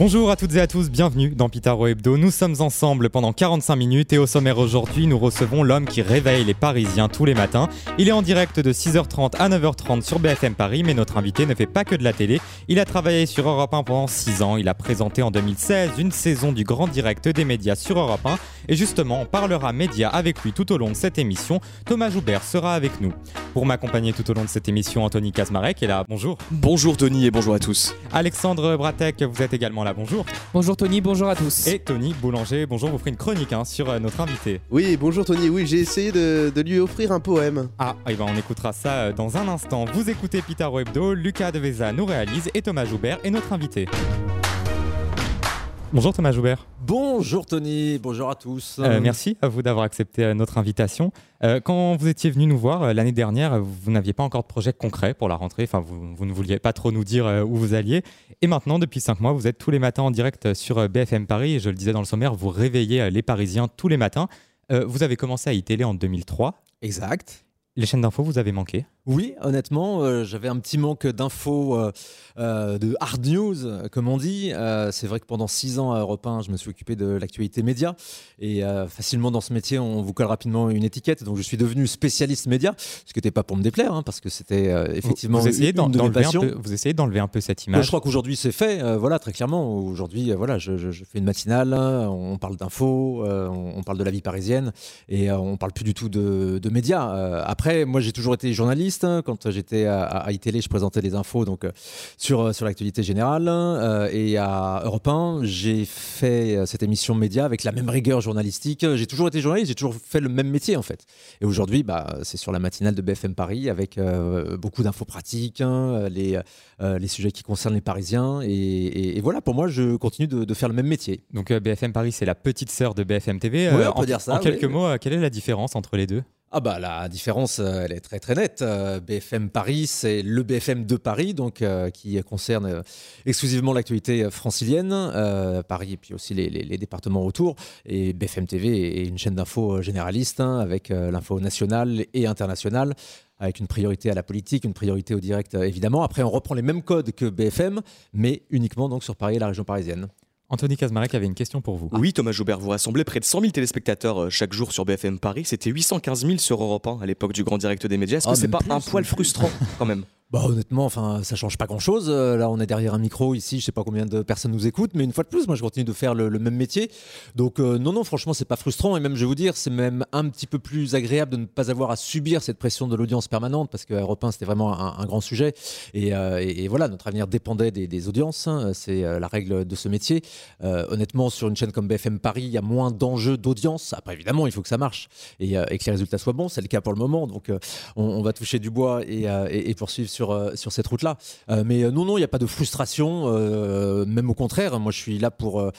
Bonjour à toutes et à tous, bienvenue dans Pitaro Hebdo. Nous sommes ensemble pendant 45 minutes et au sommaire aujourd'hui, nous recevons l'homme qui réveille les Parisiens tous les matins. Il est en direct de 6h30 à 9h30 sur BFM Paris, mais notre invité ne fait pas que de la télé. Il a travaillé sur Europe 1 pendant 6 ans. Il a présenté en 2016 une saison du grand direct des médias sur Europe 1. Et justement, on parlera médias avec lui tout au long de cette émission. Thomas Joubert sera avec nous. Pour m'accompagner tout au long de cette émission, Anthony Kazmarek est là. Bonjour. Bonjour Tony et bonjour à tous. Alexandre Bratek, vous êtes également là. Bonjour. Bonjour Tony, bonjour à tous. Et Tony Boulanger, bonjour, vous ferez une chronique hein, sur euh, notre invité. Oui, bonjour Tony, oui, j'ai essayé de, de lui offrir un poème. Ah, et ben on écoutera ça euh, dans un instant. Vous écoutez Pitaro Hebdo, Lucas Deveza nous réalise et Thomas Joubert est notre invité. Bonjour Thomas Joubert. Bonjour Tony, bonjour à tous. Euh, merci à vous d'avoir accepté euh, notre invitation. Euh, quand vous étiez venu nous voir l'année dernière, vous n'aviez pas encore de projet concret pour la rentrée, enfin vous, vous ne vouliez pas trop nous dire où vous alliez. Et maintenant, depuis cinq mois, vous êtes tous les matins en direct sur BFM Paris, et je le disais dans le sommaire, vous réveillez les Parisiens tous les matins. Euh, vous avez commencé à iTélé en 2003. Exact. Les chaînes d'infos, vous avez manqué Oui, honnêtement, euh, j'avais un petit manque d'infos, euh, euh, de hard news, comme on dit. C'est vrai que pendant six ans à Europe 1, je me suis occupé de l'actualité média. Et facilement dans ce métier, on vous colle rapidement une étiquette. Donc je suis devenu spécialiste média, ce qui n'était pas pour me déplaire, hein, parce que c'était effectivement vous, vous essayez une, d'en- une de mes d'enlever un peu, vous essayez d'enlever un peu cette image. je crois qu'aujourd'hui c'est fait, voilà très clairement. Aujourd'hui, voilà, je, je- je fais une matinale, on parle d'infos, on, on parle de la vie parisienne et on parle plus du tout de, de médias. Après, moi j'ai toujours été journaliste. Hein. Quand j'étais à, à iTélé, je présentais des infos donc euh, sur euh, sur l'actualité générale euh, et à Europe 1, j'ai fait euh, cette émission média avec la même rigueur journalistique. J'ai toujours été journaliste, j'ai toujours fait le même métier en fait. Et aujourd'hui, bah, c'est sur la matinale de BFM Paris avec euh, beaucoup d'infos pratiques, hein, les euh, les sujets qui concernent les Parisiens. Et, et- et voilà, pour moi, je continue de, de faire le même métier. Donc euh, BFM Paris, c'est la petite sœur de BFM TV. Ouais, on en, peut dire ça, en quelques oui. mots, euh, quelle est la différence entre les deux? Ah bah la différence, euh, elle est très très nette. Euh, BFM Paris, c'est le BFM de Paris, donc euh, qui concerne exclusivement l'actualité francilienne, Paris et puis aussi les, départements autour. Et BFM TV est une chaîne d'infos euh, généraliste hein, avec l'info nationale et internationale avec une priorité à la politique, une priorité au direct évidemment. Après, on reprend les mêmes codes que BFM, mais uniquement donc sur Paris et la région parisienne. Anthony Kazmarek avait une question pour vous. Oui, Thomas Joubert, vous rassemblez près de 100 000 téléspectateurs euh, chaque jour sur BFM Paris. C'était 815 000 sur Europe 1 à l'époque du grand direct des médias. Est-ce que Ah, c'est même pas plus, un poil frustrant quand même? Bah honnêtement, enfin, ça change pas grand-chose. Euh, là, on est derrière un micro ici. Je sais pas combien de personnes nous écoutent, mais une fois de plus, moi, je continue de faire le, même métier. Donc euh, non, non, franchement, c'est pas frustrant. Et même, je vais vous dire, c'est même un petit peu plus agréable de ne pas avoir à subir cette pression de l'audience permanente, parce que Europe 1, c'était vraiment un, grand sujet. Et, euh, et- voilà, notre avenir dépendait des, audiences. hein. C'est la règle de ce métier. Honnêtement, sur une chaîne comme BFM Paris, il y a moins d'enjeux d'audience. Après, évidemment, il faut que ça marche et, que les résultats soient bons. C'est le cas pour le moment. Donc, on, va toucher du bois et- et poursuivre sur, euh, sur cette route-là. Euh, mais euh, non, non, il n'y a pas de frustration. même au contraire, moi, je suis là pour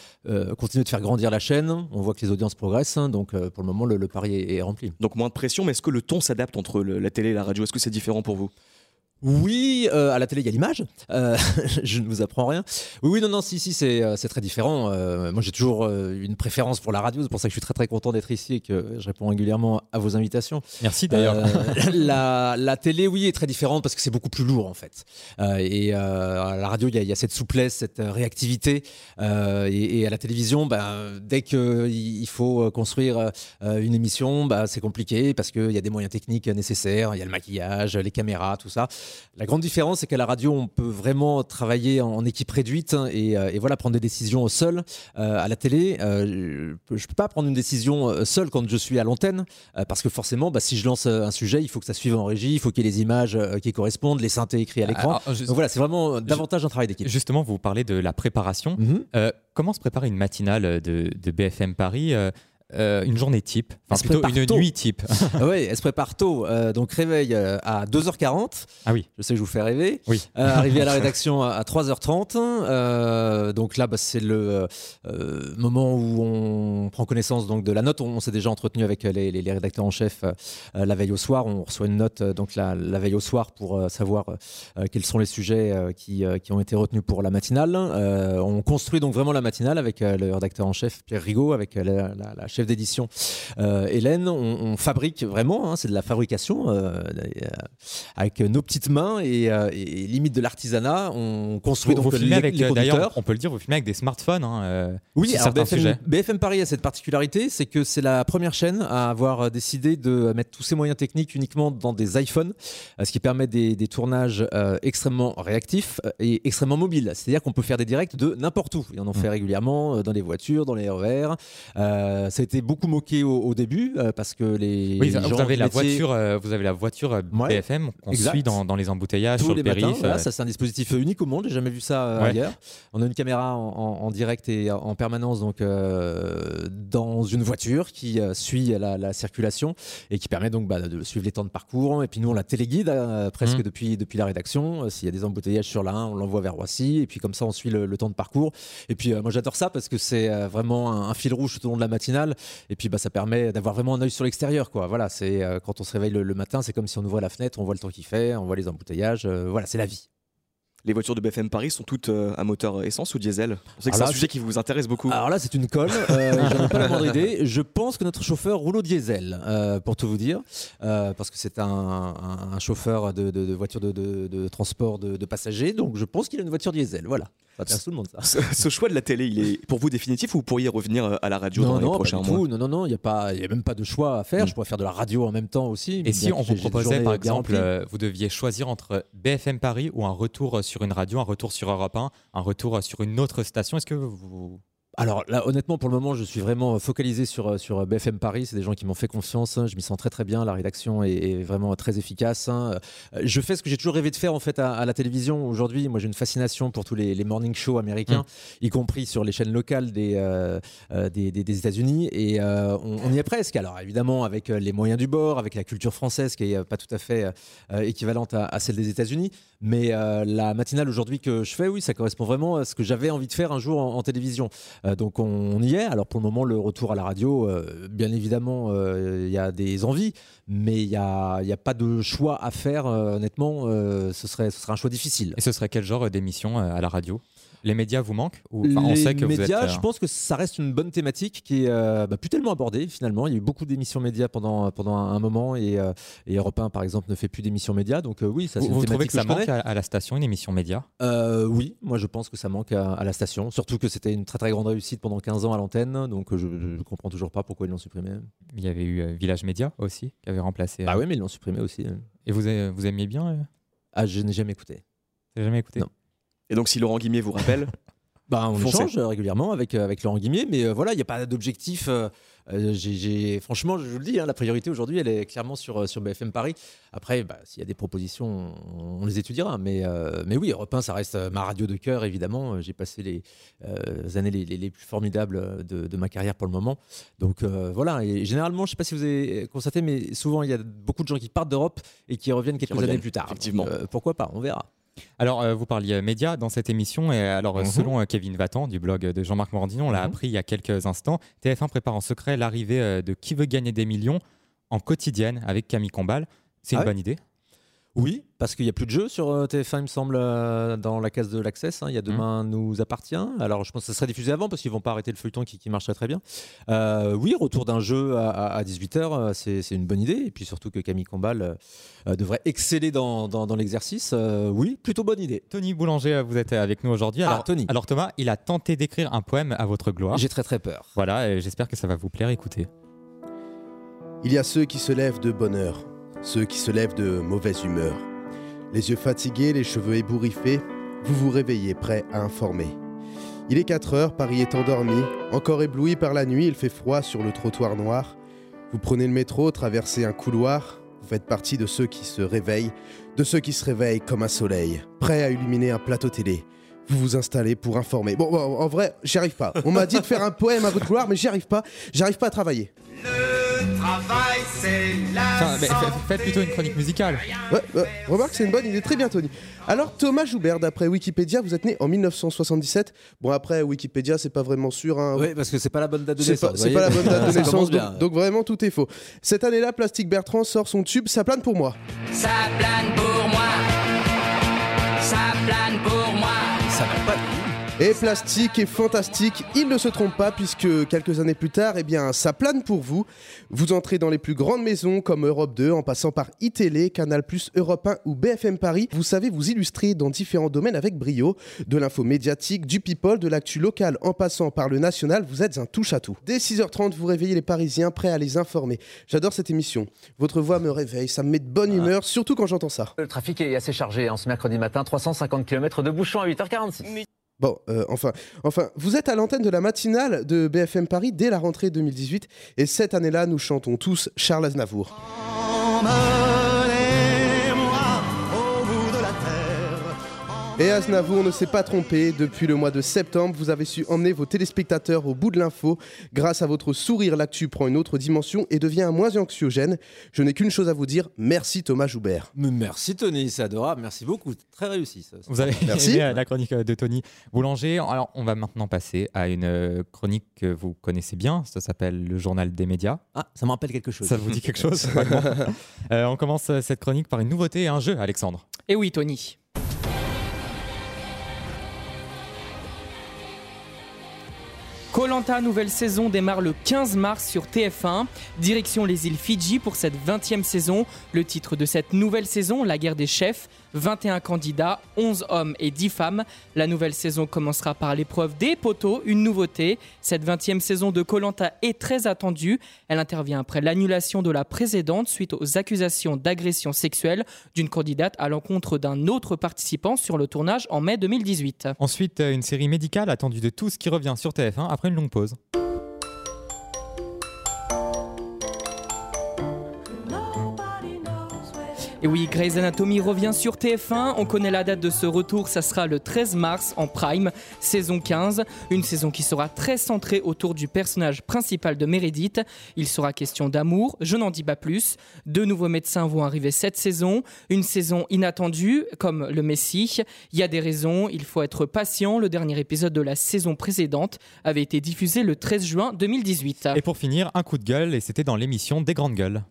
continuer de faire grandir la chaîne. On voit que les audiences progressent. hein, donc, pour le moment, le, pari est, rempli. Donc moins de pression, mais est-ce que le ton s'adapte entre la télé et la radio? Est-ce que c'est différent pour vous? Oui, euh, à la télé, il y a l'image. Euh, je ne vous apprends rien. Oui, oui, non, non, si, si, c'est euh, c'est très différent. Euh, moi, j'ai toujours euh, une préférence pour la radio. C'est pour ça que je suis très, très content d'être ici et que je réponds régulièrement à vos invitations. Merci d'ailleurs. Euh, la, la télé, oui, est très différente parce que c'est beaucoup plus lourd en fait. Euh, et euh, à la radio, il y, a- il y a cette souplesse, cette réactivité. Euh, et, et à la télévision, ben, dès qu'il il faut construire une émission, ben, c'est compliqué parce qu'il y a des moyens techniques nécessaires. Il y a le maquillage, les caméras, tout ça. La grande différence, c'est qu'à la radio, on peut vraiment travailler en, en équipe réduite hein, et, euh, et voilà prendre des décisions seul. Euh, à la télé, euh, je ne peux pas prendre une décision euh, seul quand je suis à l'antenne euh, parce que forcément, bah, si je lance euh, un sujet, il faut que ça suive en régie, il faut qu'il y ait les images euh, qui correspondent, les synthés écrits à l'écran. Ah, je- Donc voilà, c'est vraiment euh, davantage un travail d'équipe. Justement, vous parlez de la préparation. Mhm. Euh, comment se prépare une matinale de, de BFM Paris euh, Une journée type Enfin, plutôt une tôt. nuit type. Ah ouais, elle se prépare tôt. Euh, donc réveil euh, à 2h40. Ah oui. Je sais que je vous fais rêver. Oui. Euh, arrivé à la rédaction à, à 3h30. Euh, donc là, bah, c'est le moment où on prend connaissance donc, de la note. On, s'est déjà entretenu avec les, les- les rédacteurs en chef la veille au soir. On reçoit une note donc la, la veille au soir pour savoir quels sont les sujets qui, qui ont été retenus pour la matinale. On construit donc vraiment la matinale avec le rédacteur en chef Pierre Rigaud, avec la, la- la chef chef d'édition euh, Hélène, on, on fabrique vraiment, hein, c'est de la fabrication euh, euh, avec nos petites mains et, et limite de l'artisanat. On construit Vous, donc vous les, avec, les d'ailleurs, on peut le dire, vous filmez avec des smartphones. hein, Oui, alors. BFM, BFM Paris a cette particularité, c'est que c'est la première chaîne à avoir décidé de mettre tous ses moyens techniques uniquement dans des iPhones, ce qui permet des, des tournages euh, extrêmement réactifs et extrêmement mobiles. C'est-à-dire qu'on peut faire des directs de n'importe où. Et on en fait régulièrement dans les voitures, dans les RER. Euh, ça a été beaucoup moqué au, au début euh, parce que les Oui, gens vous avez la métier- voiture, euh, vous avez la voiture euh, Ouais, BFM qu'on suit dans, dans les embouteillages tous sur les le périph. Voilà, ça, c'est un dispositif unique au monde. J'ai jamais vu ça Ouais. ailleurs. On a une caméra en, en- en direct et en permanence donc dans une voiture qui suit la, la circulation et qui permet donc bah, de suivre les temps de parcours. Et puis nous, on la téléguide presque Mhm. depuis depuis la rédaction. S'il y a des embouteillages sur la 1, on l'envoie vers Roissy. Et puis comme ça, on suit le, le temps de parcours. Et puis moi, j'adore ça parce que c'est vraiment un, un fil rouge tout au long de la matinale. Et puis bah, ça permet d'avoir vraiment un œil sur l'extérieur. quoi. Voilà, c'est euh, quand on se réveille le, le matin, c'est comme si on ouvrait la fenêtre, on voit le temps qu'il fait, on voit les embouteillages. euh, voilà, c'est la vie. Les voitures de BFM Paris sont toutes euh, à moteur essence ou diesel? Je sais que c'est un sujet qui vous intéresse beaucoup. Alors là, c'est une colle. Euh, J'en ai pas la moindre idée. Je pense que notre chauffeur roule au diesel, euh, pour tout vous dire, parce que c'est un, un- un chauffeur de, de- de voiture de, de- transport de, de passagers. Donc je pense qu'il a une voiture diesel. Voilà. Ça intéresse tout le monde, ça. Ce, ce choix de la télé, il est pour vous définitif ou vous pourriez revenir euh, à la radio dans Non, les non, pas prochains mois? Non, non, non. Il n'y a, pas- il y a même pas de choix à faire. Mm. Je pourrais faire de la radio en même temps aussi. Et si on vous proposait par exemple, euh, vous deviez choisir entre BFM Paris ou un retour sur une radio, un retour sur Europe 1, un retour sur une autre station, est-ce que vous... Alors là, honnêtement, pour le moment, je suis vraiment focalisé sur, sur BFM Paris. C'est des gens qui m'ont fait confiance. hein. Je m'y sens très très bien. La rédaction est, est vraiment très efficace. hein. Euh, Je fais ce que j'ai toujours rêvé de faire en fait à, à la télévision. Aujourd'hui, moi, j'ai une fascination pour tous les, les morning shows américains, y compris sur les chaînes locales des, euh, euh, des, des- des États-Unis. Et euh, on, on y est presque. Alors évidemment, avec euh, les moyens du bord, avec la culture française qui est euh, pas tout à fait euh, équivalente à, à celle des États-Unis. Mais euh, la matinale aujourd'hui que je fais, oui, ça correspond vraiment à ce que j'avais envie de faire un jour en, en télévision. Euh, donc on, y est. Alors pour le moment, le retour à la radio, euh, bien évidemment, euh, il y a des envies, mais il n'y a, a pas de choix à faire. honnêtement, ce, serait, ce serait un choix difficile. Et ce serait quel genre d'émission à la radio? Les médias vous manquent Ou, enfin, On les sait que médias, vous êtes... euh, je pense que ça reste une bonne thématique qui est euh, bah, plus tellement abordée finalement. Il y a eu beaucoup d'émissions médias pendant, pendant un, un moment et, euh, et Europe 1 par exemple ne fait plus d'émissions médias. Donc euh, oui, ça c'est vous, une vous trouvez que ça manque à, à la station, une émission média? Euh, oui, moi je pense que ça manque à, à la station, surtout que c'était une très très grande réussite pendant 15 ans à l'antenne, donc euh, je, ne comprends toujours pas pourquoi ils l'ont supprimé. Il y avait eu euh, Village Média aussi, qui avait remplacé... Ah euh, oui, mais ils l'ont supprimé aussi. Et vous, vous aimiez bien euh? Ah, je n'ai jamais écouté. Avez jamais écouté? Non. Et donc si Laurent Guimier vous rappelle, Bah, on Foncez. échange euh, régulièrement avec, euh, avec Laurent Guimier, mais euh, voilà, il n'y a pas d'objectif. euh, j'ai- franchement, je vous le dis, hein, la priorité aujourd'hui, elle est clairement sur, sur BFM Paris. Après, bah, s'il y a des propositions, on, on les étudiera. Mais, euh, mais oui, Europe 1, ça reste ma radio de cœur, évidemment. J'ai passé les euh, années les, les- les plus formidables de, de ma carrière pour le moment. Donc euh, voilà, et généralement, je ne sais pas si vous avez constaté, mais souvent, il y a beaucoup de gens qui partent d'Europe et qui reviennent quelques reviennent, années plus tard. effectivement. Pourquoi pas, on verra. Alors, euh, vous parliez euh, médias dans cette émission, et alors, euh, Mhm. selon euh, Kevin Vatan du blog de Jean-Marc Morandini, on l'a Mhm. appris il y a quelques instants, TF1 prépare en secret l'arrivée de Qui veut gagner des millions en quotidienne avec Camille Combal. C'est une Ah ouais bonne idée. Oui, parce qu'il n'y a plus de jeux sur euh, TF1, il me semble, euh, dans la case de l'Access. hein. Il y a Mmh. Demain nous appartient. Alors, je pense que ça serait diffusé avant parce qu'ils vont pas arrêter le feuilleton qui, qui marcherait très bien. Euh, oui, retour d'un jeu à, 18h, c'est c'est une bonne idée. Et puis surtout que Camille Combal euh, devrait exceller dans, dans- dans l'exercice. Euh, oui, plutôt bonne idée. Tony Boulanger, vous êtes avec nous aujourd'hui. Ah, Alors, Tony. alors Thomas, il a tenté d'écrire un poème à votre gloire. J'ai très très peur. Voilà, et j'espère que ça va vous plaire. Écoutez. Il y a ceux qui se lèvent de bonne heure, ceux qui se lèvent de mauvaise humeur. Les yeux fatigués, les cheveux ébouriffés, vous vous réveillez prêt à informer. Il est 4 heures, Paris est endormi, encore ébloui par la nuit, il fait froid sur le trottoir noir. Vous prenez le métro, traversez un couloir, vous faites partie de ceux qui se réveillent, de ceux qui se réveillent comme un soleil, prêts à illuminer un plateau télé. Vous vous installez pour informer. Bon, en vrai, j'y arrive pas. On m'a dit de faire un poème à votre couloir, mais j'y arrive pas. J'arrive pas à travailler. Le travail, c'est la Tiens, faites plutôt une chronique musicale. Ouais, ouais, remarque, c'est une bonne idée. Très bien, Tony. Alors, Thomas Joubert, d'après Wikipédia, vous êtes né en 1977. Bon, après, Wikipédia, c'est pas vraiment sûr. hein. Oui, parce que c'est pas la bonne date de naissance. c'est pas la bonne date de naissance, bien. donc, donc vraiment tout est faux. Cette année-là, Plastique Bertrand sort son tube, ça plane pour moi. Ça plane pour Et plastique et fantastique, il ne se trompe pas puisque quelques années plus tard, eh bien, ça plane pour vous. Vous entrez dans les plus grandes maisons comme Europe 2 en passant par iTélé, Canal+, Europe 1 ou BFM Paris. Vous savez vous illustrer dans différents domaines avec brio. De l'info médiatique, du people, de l'actu local en passant par le national, vous êtes un touche-à-tout. Dès 6h30, vous réveillez les Parisiens prêts à les informer. J'adore cette émission. Votre voix me réveille, ça me met de bonne humeur, surtout quand j'entends ça. Le trafic est assez chargé en ce mercredi matin, 350 km de bouchons à 8h46. Bon, euh, enfin, enfin, vous êtes à l'antenne de la matinale de BFM Paris dès la rentrée 2018 et cette année-là, nous chantons tous Charles Aznavour. Et Aznavour ne s'est pas trompé. Depuis le mois de septembre, vous avez su emmener vos téléspectateurs au bout de l'info. Grâce à votre sourire, l'actu prend une autre dimension et devient moins anxiogène. Je n'ai qu'une chose à vous dire. Merci Thomas Joubert. Mais Merci Tony, c'est adorable, merci beaucoup. Très réussi ça. Vous avez Merci. aimé euh, la chronique euh, de Tony Boulanger. Alors, on va maintenant passer à une euh, chronique que vous connaissez bien. Ça s'appelle le journal des médias. Ah, ça me rappelle quelque chose. Ça vous dit quelque chose Euh, On commence cette chronique par une nouveauté et un jeu, Alexandre. Et oui, Tony. Colanta nouvelle saison démarre le 15 mars sur TF1. Direction les îles Fidji pour cette 20e saison. Le titre de cette nouvelle saison, La guerre des chefs. 21 candidats, 11 hommes et 10 femmes. La nouvelle saison commencera par l'épreuve des poteaux, une nouveauté. Cette 20e saison de Colanta est très attendue. Elle intervient après l'annulation de la précédente suite aux accusations d'agression sexuelle d'une candidate à l'encontre d'un autre participant sur le tournage en mai 2018. Ensuite, une série médicale attendue de tous qui revient sur TF1 après une longue pause. Et oui, Grey's Anatomy revient sur TF1. On connaît la date de ce retour, ça sera le 13 mars en Prime, saison 15. Une saison qui sera très centrée autour du personnage principal de Meredith. Il sera question d'amour, je n'en dis pas plus. Deux nouveaux médecins vont arriver cette saison. Une saison inattendue, comme le Messie. Il y a des raisons, il faut être patient. Le dernier épisode de la saison précédente avait été diffusé le 13 juin 2018. Et pour finir, un coup de gueule, et c'était dans l'émission Des Grandes Gueules.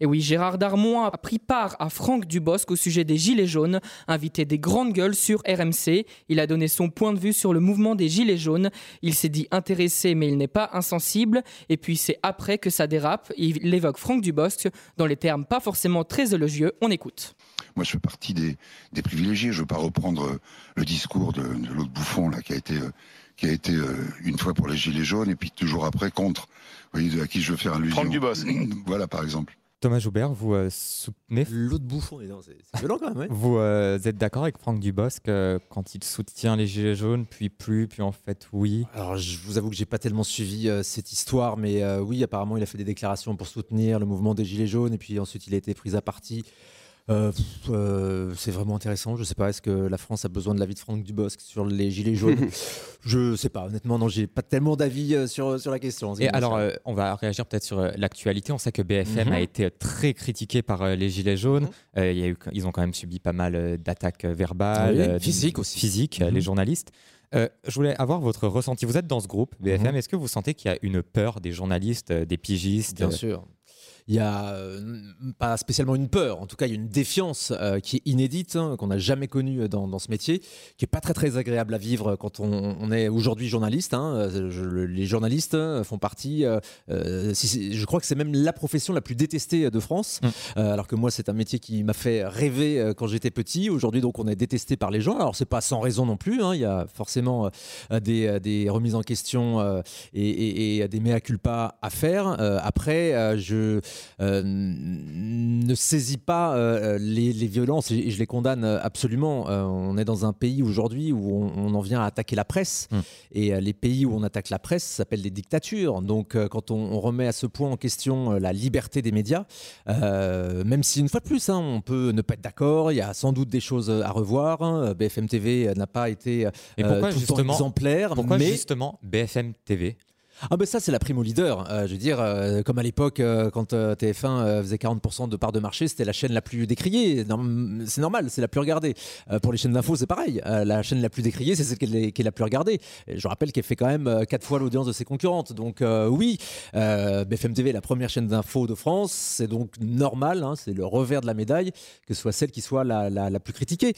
Et oui, Gérard Darmon a pris part à Franck Dubosc au sujet des Gilets jaunes, invité des grandes gueules sur RMC. Il a donné son point de vue sur le mouvement des Gilets jaunes. Il s'est dit intéressé, mais il n'est pas insensible. Et puis c'est après que ça dérape. Il évoque Franck Dubosc dans les termes pas forcément très élogieux. On écoute. Moi, je fais partie des, privilégiés. Je veux pas reprendre le discours de, de l'autre bouffon là qui a été euh, qui a été euh, une fois pour les gilets jaunes et puis toujours après contre. Vous voyez à qui je veux faire allusion. Franck Dubosc. voilà par exemple. Thomas Joubert, vous euh, soutenez, L'autre bouffon, c'est violent quand même. ouais. vous euh, êtes d'accord avec Franck Dubosc euh, quand il soutient les Gilets jaunes, puis plus, puis en fait oui? Alors, je vous avoue que j'ai pas tellement suivi euh, cette histoire, mais euh, oui, apparemment, il a fait des déclarations pour soutenir le mouvement des Gilets jaunes, et puis ensuite, il a été pris à partie. Euh, euh, c'est vraiment intéressant. Je sais pas, est-ce que la France a besoin de l'avis de Franck Dubosc sur les Gilets jaunes? Je sais pas, honnêtement, non, j'ai pas tellement d'avis euh, sur, sur la question. Et alors, euh, on va réagir peut-être sur l'actualité. On sait que BFM Mhm. a été très critiqué par les Gilets jaunes. Mhm. Il y a eu- ils ont quand même subi pas mal d'attaques verbales, Oui, euh, physiques aussi. physiques, euh, Mhm. les journalistes. Euh, je voulais avoir votre ressenti. Vous êtes dans ce groupe BFM. Est-ce que vous sentez qu'il y a une peur des journalistes, des pigistes Bien euh, sûr. Il y a euh, pas spécialement une peur, en tout cas il y a une défiance euh, qui est inédite, hein, qu'on n'a jamais connue dans, dans ce métier, qui est pas très très agréable à vivre quand on, on est aujourd'hui journaliste. hein. Euh, je- les journalistes euh, font partie, euh, euh, si je crois que c'est même la profession la plus détestée de France, Mm. Euh, alors que moi c'est un métier qui m'a fait rêver euh, quand j'étais petit. Aujourd'hui donc on est détesté par les gens. Alors c'est pas sans raison non plus. hein. Il y a forcément euh, des, euh, des remises en question euh, et, et- et des mea culpa à faire. Euh, après, euh, je euh, ne saisis pas euh, les, les violences et, je les condamne euh, absolument. Euh, on est dans un pays aujourd'hui où on, on en vient à attaquer la presse Mm. et euh, les pays où on attaque la presse s'appellent des dictatures. Donc euh, quand on, on remet à ce point en question euh, la liberté des médias, euh, même si une fois de plus, hein, on peut ne pas être d'accord, il y a sans doute des choses à revoir. hein. BFM TV n'a pas été Et euh, pourquoi tout le temps exemplaire, Pourquoi mais justement BFM TV Ah ben ça c'est la primo leader. Euh, je veux dire, euh, comme à l'époque euh, quand euh, TF1 euh, faisait 40% de part de marché, c'était la chaîne la plus décriée. C'est normal, c'est la plus regardée. Pour les chaînes d'infos c'est pareil. La chaîne la plus décriée c'est celle qui est, la plus regardée. Je rappelle qu'elle fait quand même 4 fois l'audience de ses concurrentes. Donc oui, euh, BFM TV est la première chaîne d'infos de France. C'est donc normal, hein, c'est le revers de la médaille que ce soit celle qui soit la, la- plus critiquée.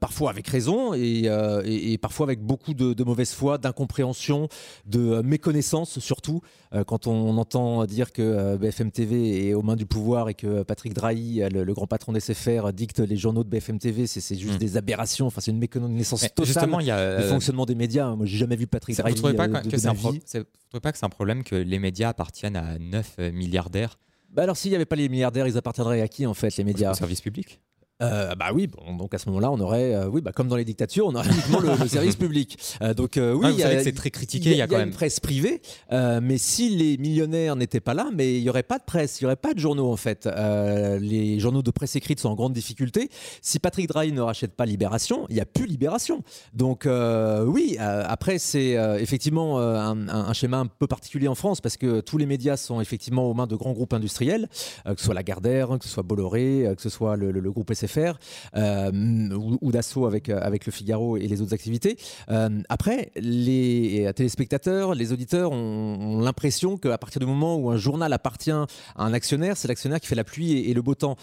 Parfois avec raison et, et- parfois avec beaucoup de, mauvaise foi, d'incompréhension, de euh, surtout. Euh, quand on entend dire que euh, BFM TV est aux mains du pouvoir et que Patrick Drahi, euh, le, le grand patron des SFR, dicte les journaux de BFM TV, c'est juste Mm. des aberrations. Enfin, c'est une méconnaissance totale justement, il y a. du euh, fonctionnement des médias. Moi, j'ai jamais vu Patrick Drahi vous trouvez pas que, de- que de c'est ma un pro- vie. c'est- vous trouvez pas que c'est un problème que les médias appartiennent à 9 milliardaires? Bah alors, s'il n'y avait pas les milliardaires, ils appartiendraient à qui en fait les médias? au service public Euh, bah oui, bon, donc à ce moment-là, on aurait, euh, oui, bah comme dans les dictatures, on aurait uniquement le, le service public. Euh, donc euh, oui, c'est très critiqué, il y a quand une même. presse privée, euh, mais si les millionnaires n'étaient pas là, mais il y aurait pas de presse, il y aurait pas de journaux en fait. Euh, les journaux de presse écrite sont en grande difficulté. Si Patrick Drahi ne rachète pas Libération, il y a plus Libération. Donc euh, oui, euh, après c'est euh, effectivement un, un- un schéma un peu particulier en France parce que tous les médias sont effectivement aux mains de grands groupes industriels, euh, que ce soit Lagardère, que ce soit Bolloré, euh, que ce soit le, le- le groupe SFR euh, ou, ou Dassault avec, euh, avec le Figaro et les autres activités. Euh, après, les téléspectateurs, les auditeurs ont, ont l'impression qu'à partir du moment où un journal appartient à un actionnaire, c'est l'actionnaire qui fait la pluie et, et le beau temps.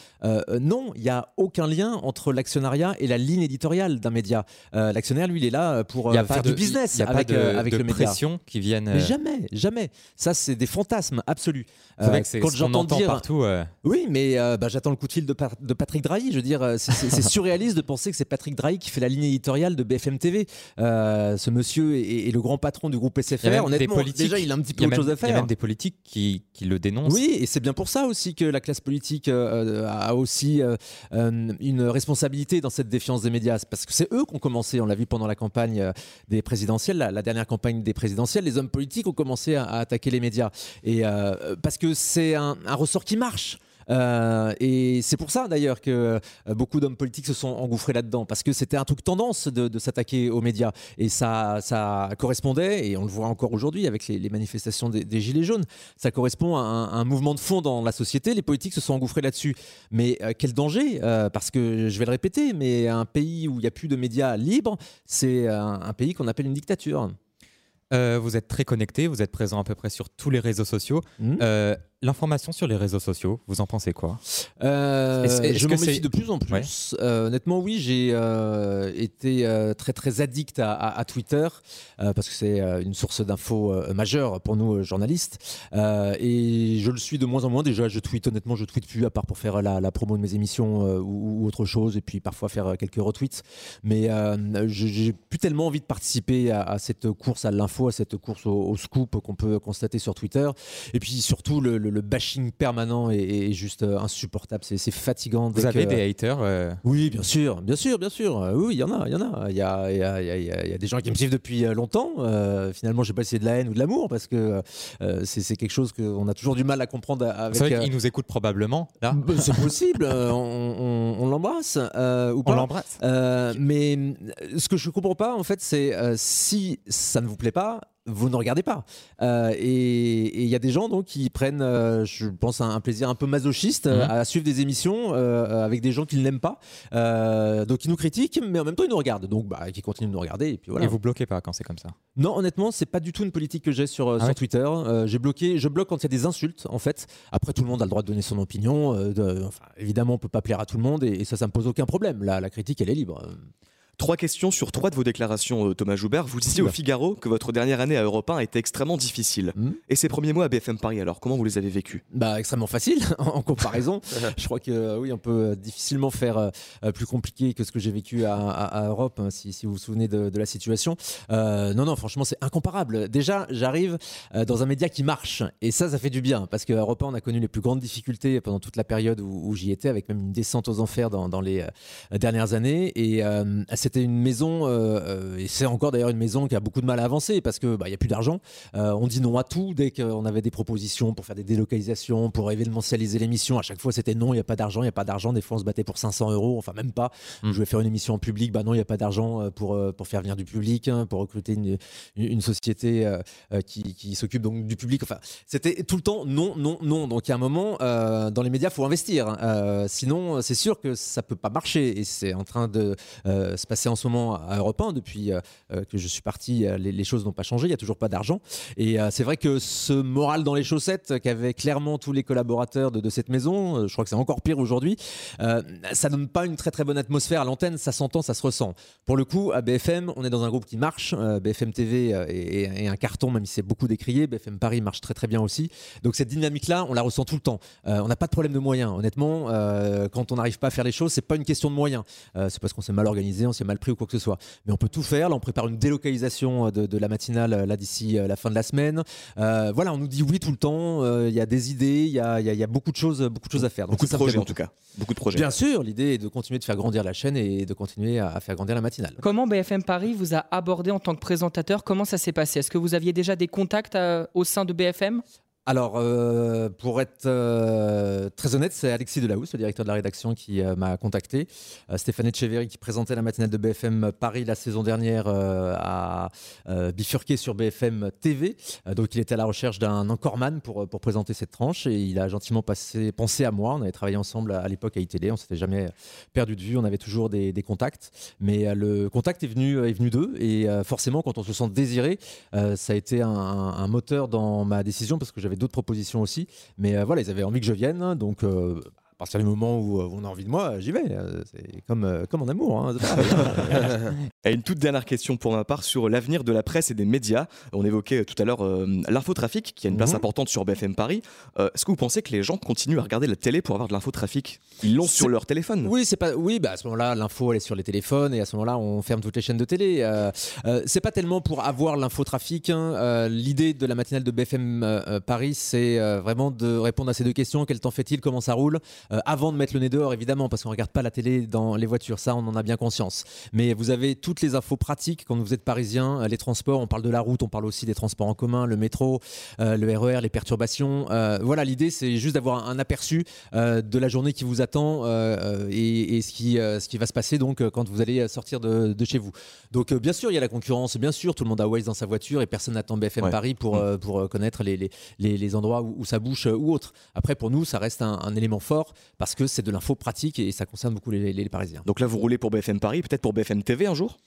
Non, il n'y a aucun lien entre l'actionnariat et la ligne éditoriale d'un média. L'actionnaire, lui, il est là pour a faire de du business il y a avec, pas de, avec de le média. pression qui viennent. Mais jamais, jamais. Ça, c'est des fantasmes absolus. C'est vrai Euh, que c'est quand j'entends entend dire, partout. euh, oui, mais euh, bah, j'attends le coup de fil de, de Patrick Drahi. Je veux dire, euh, c'est- surréaliste de penser que c'est Patrick Drahi qui fait la ligne éditoriale de BFM TV. Euh, ce monsieur est, est le grand patron du groupe SFR. Honnêtement, déjà, il a un petit peu autre même- chose à Il y a faire. même des politiques qui, qui le dénoncent. Oui, et c'est bien pour ça aussi que la classe politique euh, a aussi euh, une responsabilité dans cette défiance des médias. Parce que c'est eux qui ont commencé, on l'a vu pendant la campagne des présidentielles, la, la dernière campagne des présidentielles, les hommes politiques ont commencé à, à attaquer les médias. Et parce que c'est un, un ressort qui marche. Euh, et c'est pour ça d'ailleurs que euh, beaucoup d'hommes politiques se sont engouffrés là-dedans, parce que c'était un truc tendance de, de s'attaquer aux médias. Et ça, ça correspondait, et on le voit encore aujourd'hui avec les, les manifestations des, des Gilets jaunes, ça correspond à un, un mouvement de fond dans la société. Les politiques se sont engouffrés là-dessus. Mais euh, quel danger Euh, Parce que je vais le répéter, mais un pays où il n'y a plus de médias libres, c'est un, un pays qu'on appelle une dictature. Euh, vous êtes très connecté, vous êtes présent à peu près sur tous les réseaux sociaux. Euh, L'information sur les réseaux sociaux, vous en pensez quoi? Euh, je c'est- méfie de plus en plus. Euh, honnêtement, oui, j'ai euh, été très très addict à, à- à Twitter parce que c'est une source d'infos majeure pour nous journalistes. Et je le suis de moins en moins. Déjà, je tweete. Honnêtement, je tweete plus à part pour faire la, la promo de mes émissions ou, ou autre chose, et puis parfois faire quelques retweets. Mais je- j'ai plus tellement envie de participer à, à cette course à l'info, à cette course au, au scoop qu'on peut constater sur Twitter. Et puis surtout, le, le- le bashing permanent est, est juste euh, insupportable. C'est fatigant. Vous avez que- des haters euh, oui, bien sûr, bien sûr, bien sûr. Euh, oui, il y en a, il y en a. Il y a, y y y des gens qui me suivent depuis longtemps. Euh, finalement, je sais pas c'est de la haine ou de l'amour parce que euh, c'est quelque chose qu'on a toujours du mal à comprendre avec. C'est vrai qu'ils nous écoutent probablement, là. bah, c'est possible, on, on- on l'embrasse ou On l'embrasse. Mais ce que je comprends pas, en fait, c'est si ça ne vous plaît pas, vous ne regardez pas. Euh, et il y a des gens donc qui prennent, euh, je pense, un, un plaisir un peu masochiste euh, Mhm. à suivre des émissions euh, avec des gens qu'ils n'aiment pas. Euh, donc ils nous critiquent, mais en même temps ils nous regardent. Donc bah, qui continuent de nous regarder. Et puis voilà. Et vous bloquez pas quand c'est comme ça? Non, honnêtement, c'est pas du tout une politique que j'ai sur, euh, Ah sur ouais? Twitter. Euh, j'ai bloqué, je bloque quand il y a des insultes, en fait. Après, tout le monde a le droit de donner son opinion. euh, de- enfin, évidemment, on peut pas plaire à tout le monde et, et ça, ça me pose aucun problème. La, la critique, elle est libre. Trois questions sur trois de vos déclarations, euh, Thomas Joubert. Vous disiez au. Figaro que votre dernière année à Europe 1 était extrêmement difficile. Hmm. Et ces premiers mois à BFM Paris, alors comment vous les avez vécus? Bah, extrêmement facile en comparaison. je crois que euh, oui, on peut euh, difficilement faire plus compliqué que ce que j'ai vécu à, à- à Europe, hein, si, si vous vous souvenez de, de la situation. Euh, non, non, franchement, c'est incomparable. Déjà, j'arrive dans un média qui marche, et ça, ça fait du bien, parce qu'à Europe 1, on a connu les plus grandes difficultés pendant toute la période où, où j'y étais, avec même une descente aux enfers dans, dans les dernières années. Et euh, c'était une maison, euh, euh, et c'est encore d'ailleurs une maison qui a beaucoup de mal à avancer parce que bah, il y a plus d'argent. Euh, on dit non à tout dès qu'on avait des propositions pour faire des délocalisations, pour événementialiser l'émission. À chaque fois, c'était non, il n'y a pas d'argent, il n'y a pas d'argent. Des fois, on se battait pour 500 euros, enfin même pas. Mm. Je vais faire une émission en public, bah non, il n'y a pas d'argent pour, pour faire venir du public, hein, pour recruter une, une société euh, qui, qui s'occupe donc du public. Enfin, c'était tout le temps non, non, non. Donc il y a un moment, dans les médias, il faut investir. hein. Sinon, c'est sûr que ça peut pas marcher. Et c'est en train de se passer en ce moment à Europe 1. Depuis euh, euh, que je suis parti, euh, les, choses n'ont pas changé. Il n'y a toujours pas d'argent. Et c'est vrai que ce moral dans les chaussettes qu'avaient clairement tous les collaborateurs de, cette maison, je crois que c'est encore pire aujourd'hui, ça donne pas une très très bonne atmosphère à l'antenne. Ça s'entend, ça se ressent. Pour le coup, à BFM, on est dans un groupe qui marche. BFM TV est, un carton, même si c'est beaucoup décrié. BFM Paris marche très très bien aussi. Donc cette dynamique-là, on la ressent tout le temps. On n'a pas de problème de moyens. Honnêtement, quand on n'arrive pas à faire les choses, c'est pas une question de moyens. C'est parce qu'on s'est mal organisé, on s'est mal pris ou quoi que ce soit. Mais on peut tout faire. Là, on prépare une délocalisation de, de la matinale euh, là d'ici euh, la fin de la semaine. Euh, voilà, on nous dit oui tout le temps. Euh, Il y a des idées, il y a, il y a- il y a beaucoup de choses, beaucoup de choses à faire. Donc Beaucoup de ça, projets en tout cas. Beaucoup de projets. Bien sûr, l'idée est de continuer de faire grandir la chaîne et de continuer à à faire grandir la matinale. Comment BFM Paris vous a abordé en tant que présentateur? Comment ça s'est passé? Est-ce que vous aviez déjà des contacts euh, au sein de BFM Alors, euh, pour être euh, très honnête, c'est Alexis Delahousse, le directeur de la rédaction, qui euh, m'a contacté. Stéphane Etcheverry, qui présentait la matinale de BFM Paris la saison dernière, a bifurqué sur BFM TV. Donc, il était à la recherche d'un encoreman pour, pour présenter cette tranche et il a gentiment pensé à moi. On avait travaillé ensemble à, l'époque à iTélé, on s'était jamais perdu de vue, on avait toujours des, contacts. Mais le contact est venu, est venu d'eux et forcément, quand on se sent désiré, ça a été un, un moteur dans ma décision parce que j'avais d'autres propositions aussi. Mais euh, voilà, ils avaient envie que je vienne, donc euh, partir du moment où euh, on a envie de moi, j'y vais. Euh, C'est comme, euh, comme en amour. hein. Et une toute dernière question pour ma part sur l'avenir de la presse et des médias. On évoquait tout à l'heure euh, l'infotrafic qui a une place Mhm. importante sur BFM Paris. Euh, Est-ce que vous pensez que les gens continuent à regarder la télé pour avoir de l'infotrafic? Ils l'ont sur leur téléphone. Oui, c'est pas. Oui, bah à ce moment-là, l'info elle est sur les téléphones et à ce moment-là, on ferme toutes les chaînes de télé. Euh, c'est pas tellement pour avoir l'infotrafic. hein. L'idée de la matinale de BFM Paris, c'est vraiment de répondre à ces deux questions quel temps fait-il, comment ça roule, Euh, avant de mettre le nez dehors, évidemment, parce qu'on regarde pas la télé dans les voitures. Ça, on en a bien conscience. Mais vous avez toutes les infos pratiques quand vous êtes parisien. euh, Les transports, on parle de la route, on parle aussi des transports en commun, le métro, euh, le RER, les perturbations. Euh, voilà, l'idée, c'est juste d'avoir un aperçu de la journée qui vous attend et, et ce, qui, ce qui va se passer donc quand vous allez sortir de, de chez vous. Donc bien sûr, il y a la concurrence, bien sûr, tout le monde a Waze dans sa voiture et personne n'attend BFM Ouais. Paris pour, Mm. pour connaître les, les, les, les endroits où, où ça bouche ou autre. Après, pour nous, ça reste un, un élément fort parce que c'est de l'info pratique et ça concerne beaucoup les, Parisiens. Donc là, vous roulez pour BFM Paris, peut-être pour BFM TV un jour?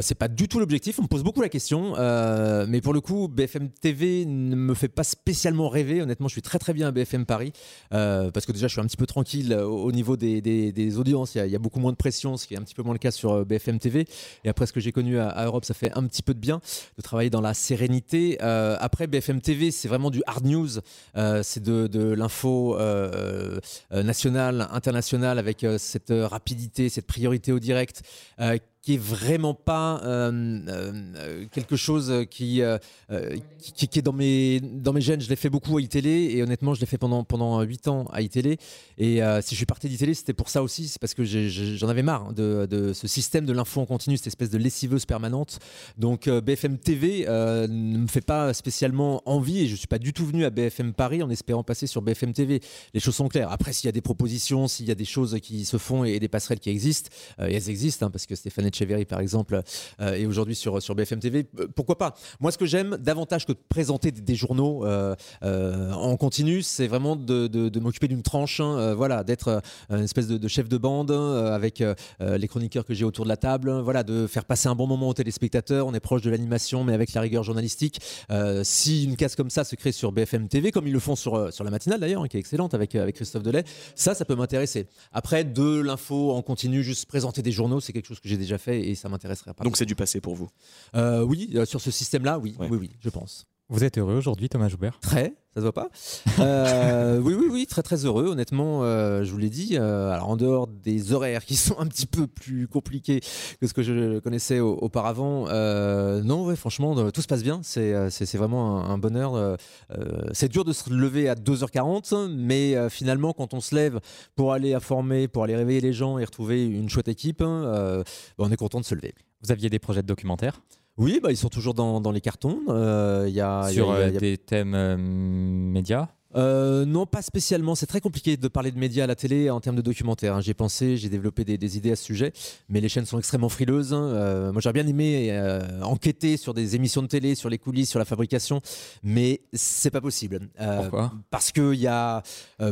C'est pas du tout l'objectif. On me pose beaucoup la question, euh, mais pour le coup, BFM TV ne me fait pas spécialement rêver. Honnêtement, je suis très très bien à BFM Paris euh, parce que déjà, je suis un petit peu tranquille euh, au, au niveau des, des- audiences. Il y, a, beaucoup moins de pression, ce qui est un petit peu moins le cas sur euh, BFM TV. Et après, ce que j'ai connu à, à Europe, ça fait un petit peu de bien de travailler dans la sérénité. Euh, après, BFM TV, c'est vraiment du hard news. Euh, c'est de, de l'info euh, euh, nationale, internationale, avec euh, cette euh, rapidité, cette priorité au direct. Qui est vraiment pas euh, euh, euh, quelque chose qui, qui, est dans mes, dans mes gènes. Je l'ai fait beaucoup à iTélé et honnêtement, je l'ai fait pendant, pendant 8 ans à iTélé. Et si je suis parti d'iTélé, c'était pour ça aussi. C'est parce que j'en avais marre de, de ce système de l'info en continu, cette espèce de lessiveuse permanente. Donc BFM TV ne me fait pas spécialement envie et je suis pas du tout venu à BFM Paris en espérant passer sur BFM TV. Les choses sont claires. Après, s'il y a des propositions, s'il y a des choses qui se font et des passerelles qui existent, et elles existent, hein, parce que Stéphane Etcheverry, par exemple, euh, est aujourd'hui sur, sur BFM TV, euh, pourquoi pas? Moi, ce que j'aime davantage que présenter des, journaux euh, en continu, c'est vraiment de, m'occuper d'une tranche, hein, voilà, d'être une espèce de, chef de bande avec les chroniqueurs que j'ai autour de la table, hein, voilà, de faire passer un bon moment aux téléspectateurs. On est proche de l'animation, mais avec la rigueur journalistique. Si une case comme ça se crée sur BFM TV, comme ils le font sur, sur la matinale d'ailleurs, hein, qui est excellente avec, avec Christophe Delay, ça, ça peut m'intéresser. Après, de l'info en continu, juste présenter des journaux, c'est quelque chose que j'ai déjà fait et ça m'intéresserait pas. Donc c'est du passé pour vous. Euh, oui, euh, sur ce système-là, oui, Ouais. oui, oui, je pense. Vous êtes heureux aujourd'hui, Thomas Joubert? Très, ça se voit pas Euh, Oui, oui, oui, très très heureux. Honnêtement, euh, je vous l'ai dit. euh, alors en dehors des horaires qui sont un petit peu plus compliqués que ce que je connaissais au- auparavant, non, ouais, franchement, tout se passe bien. C'est vraiment un, un bonheur. c'est dur de se lever à 2h40, mais finalement, quand on se lève pour aller informer, pour aller réveiller les gens et retrouver une chouette équipe, euh, bah, on est content de se lever. Vous aviez des projets de documentaires? Oui, bah, ils sont toujours dans, dans les cartons. Euh, Il y a, il y a- sur il y a- euh, il y a- des thèmes euh, médias? Euh, non, pas spécialement. C'est très compliqué de parler de médias à la télé en termes de documentaire. hein. J'ai pensé, j'ai développé des, des idées à ce sujet, mais les chaînes sont extrêmement frileuses. hein. Euh, moi, j'aurais bien aimé euh, enquêter sur des émissions de télé, sur les coulisses, sur la fabrication, mais c'est pas possible. Pourquoi? Parce qu'il y a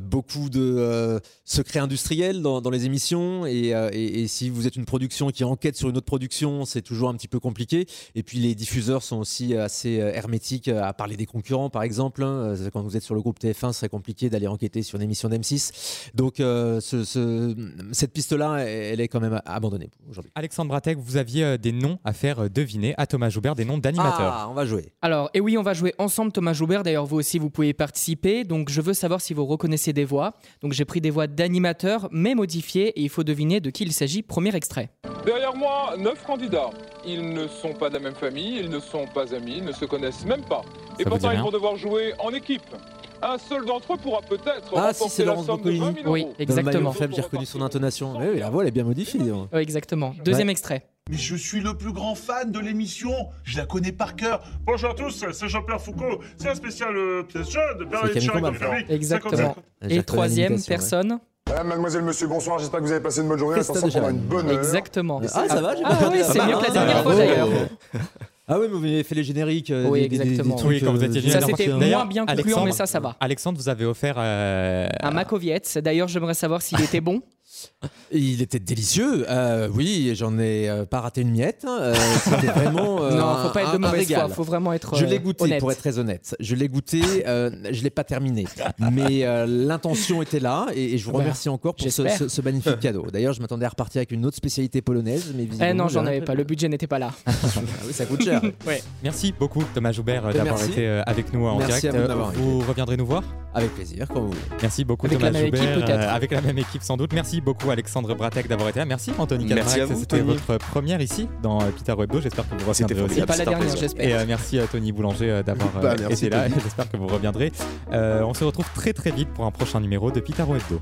beaucoup de secrets industriels dans, dans les émissions, et, et- et si vous êtes une production qui enquête sur une autre production, c'est toujours un petit peu compliqué. Et puis les diffuseurs sont aussi assez hermétiques à parler des concurrents, par exemple. hein. Quand vous êtes sur le groupe TF1, ce serait compliqué d'aller enquêter sur une émission d'M6. Donc euh, ce- ce- cette piste-là, elle est quand même abandonnée aujourd'hui. Alexandre Bratek, vous aviez euh, des noms à faire euh, deviner à Thomas Joubert, des noms d'animateurs. Ah, on va jouer. Alors, et oui, on va jouer ensemble Thomas Joubert. D'ailleurs, vous aussi, vous pouvez participer. Donc, je veux savoir si vous reconnaissez des voix. Donc, j'ai pris des voix d'animateurs, mais modifiées, et il faut deviner de qui il s'agit. Premier extrait. Derrière moi, neuf candidats. Ils ne sont pas de la même famille, ils ne sont pas amis, ils ne se connaissent même pas. Et pourtant, ils vont devoir jouer en équipe. Un seul d'entre eux pourra peut-être Ah, si, c'est la Laurence somme de Boccolini. 20 000 Oui, exactement. J'ai reconnu son intonation. Mais oui, la voix, elle est bien modifiée. Oui, exactement. Deuxième extrait. Mais je suis le plus grand fan de l'émission. Je la connais par cœur. Bonjour à tous, c'est Jean-Pierre Foucault. C'est un spécial euh, pièce jeune de le public. Exactement. 55. J'ai Et troisième personne. Madame, mademoiselle, monsieur, bonsoir. J'espère que vous avez passé une bonne journée. Pour une bonne heure. Exactement. Ah, ça va, j'ai Ah pas oui, c'est mieux que la hein, dernière fois d'ailleurs. Ah oui, mais vous avez fait les génériques. euh, Oui, des- des- des- des exactement. trucs, Oui, quand vous euh, étiez Ça, c'était moins bien concluant, Alexandre- mais ça, ça va. Alexandre vous avez offert euh, Un Makovietz. D'ailleurs, j'aimerais savoir s'il était bon. Il était délicieux. Euh, oui, j'en ai euh, pas raté une miette. Euh, C'était vraiment. euh, non, faut pas être de mauvaise foi. Faut vraiment être. Je l'ai goûté, honnête. pour être très honnête. Je l'ai goûté, euh, je l'ai pas terminé. Mais euh, l'intention était là et, et je vous Bah, remercie encore pour ce, j'espère. ce- ce magnifique cadeau. D'ailleurs, je m'attendais à repartir avec une autre spécialité polonaise, mais Eh non, j'en avais pas. Le budget n'était pas là. Ah oui, ça coûte cher. Merci beaucoup Thomas Joubert Et d'avoir été avec nous en Merci direct. à vous vous reviendrez nous voir? Avec plaisir, quand vous voulez. Merci beaucoup Avec Thomas équipe, Joubert, avec la même équipe sans doute. Merci beaucoup Alexandre Bratek d'avoir été là. Merci Anthony Merci Cadarac, à vous, c'était votre première ici dans euh, Peter Webdo. J'espère que vous reviendrez aussi. Pas la dernière, j'espère. Et euh, merci à Tony Boulanger euh, d'avoir euh, Bah, merci, été là. J'espère que vous reviendrez. Euh, on se retrouve très très vite pour un prochain numéro de Peter Webdo.